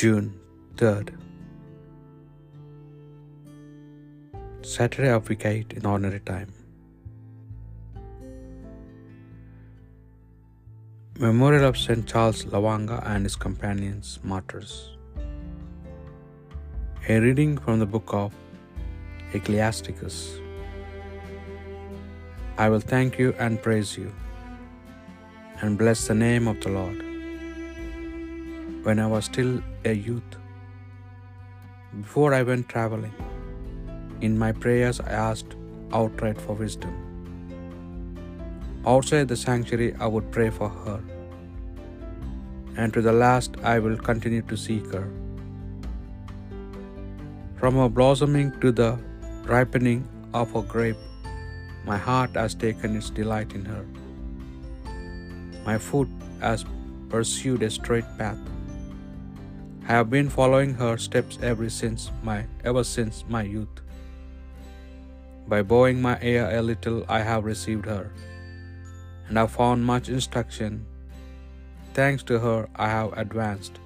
June 3rd. Saturday of week 8 in ordinary time. Memorial of St. Charles Lwanga and his companions, martyrs. A reading from the book of Ecclesiasticus. I will thank you and praise you and bless the name of the Lord. When I was still a youth, before I went traveling, in my prayers I asked outright for wisdom. Outside the sanctuary, I would pray for her, and to the last, I will continue to seek her. From her blossoming to the ripening of her grape, my heart has taken its delight in her. My foot has pursued a straight path. I have been following her steps ever since my ever since my youth. By bowing my ear a little, I have received her, and have found much instruction. Thanks to her, I have advanced.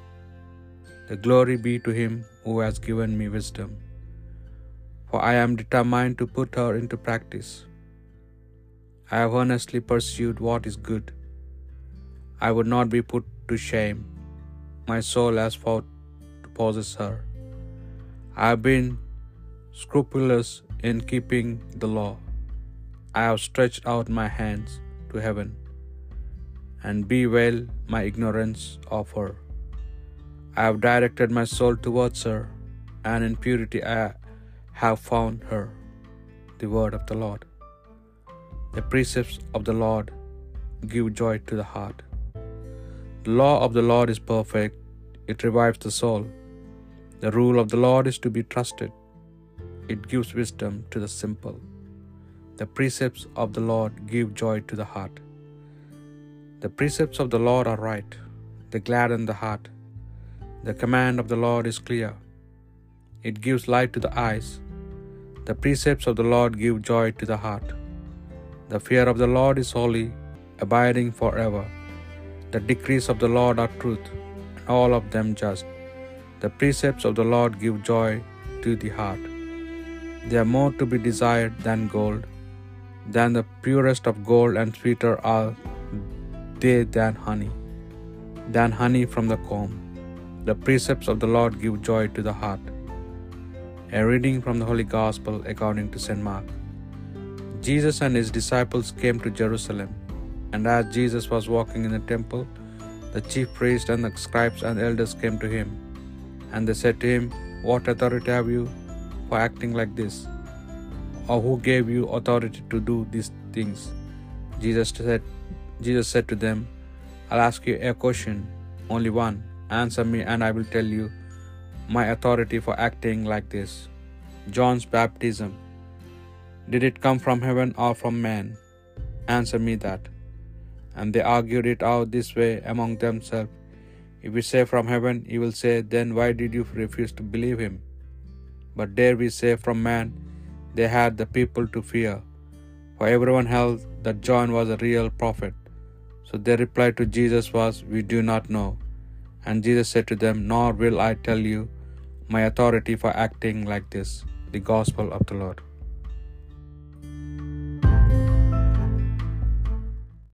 The glory be to him who has given me wisdom, for I am determined to put her into practice. I have earnestly pursued what is good. I would not be put to shame. My soul has fought possess her. I have been scrupulous in keeping the law. I have stretched out my hands to heaven and bewail my ignorance of her. I have directed my soul towards her, and in purity I have found her. The word of the Lord. The precepts of the Lord give joy to the heart. The law of the Lord is perfect, it revives the soul. The rule of the Lord is to be trusted, it gives wisdom to the simple. The precepts of the Lord give joy to the heart. The precepts of the Lord are right, they gladden the heart. The command of the Lord is clear, it gives light to the eyes. The precepts of the Lord give joy to the heart. The fear of the Lord is holy, abiding forever. The decrees of the Lord are truth, and all of them just. The precepts of the Lord give joy to the heart. They are more to be desired than gold, than the purest of gold, and sweeter are they than honey, than honey from the comb. The precepts of the Lord give joy to the heart. A reading from the Holy Gospel according to St. Mark. Jesus and his disciples came to Jerusalem, and as Jesus was walking in the temple, the chief priests and the scribes and elders came to him, and they said to him, What authority have you for acting like this? Or who gave you authority to do these things? Jesus said, Jesus said to them, I'll ask you a question, only one. Answer me, and I will tell you my authority for acting like this. John's baptism. Did it come from heaven or from man? Answer me that. And they argued it out this way among themselves. If we say from heaven, he will say, Then why did you refuse to believe him? But dare we say from man, they had the people to fear, for everyone held that John was a real prophet. So their reply to Jesus was, We do not know. And Jesus said to them, Nor will I tell you my authority for acting like this. The Gospel of the Lord.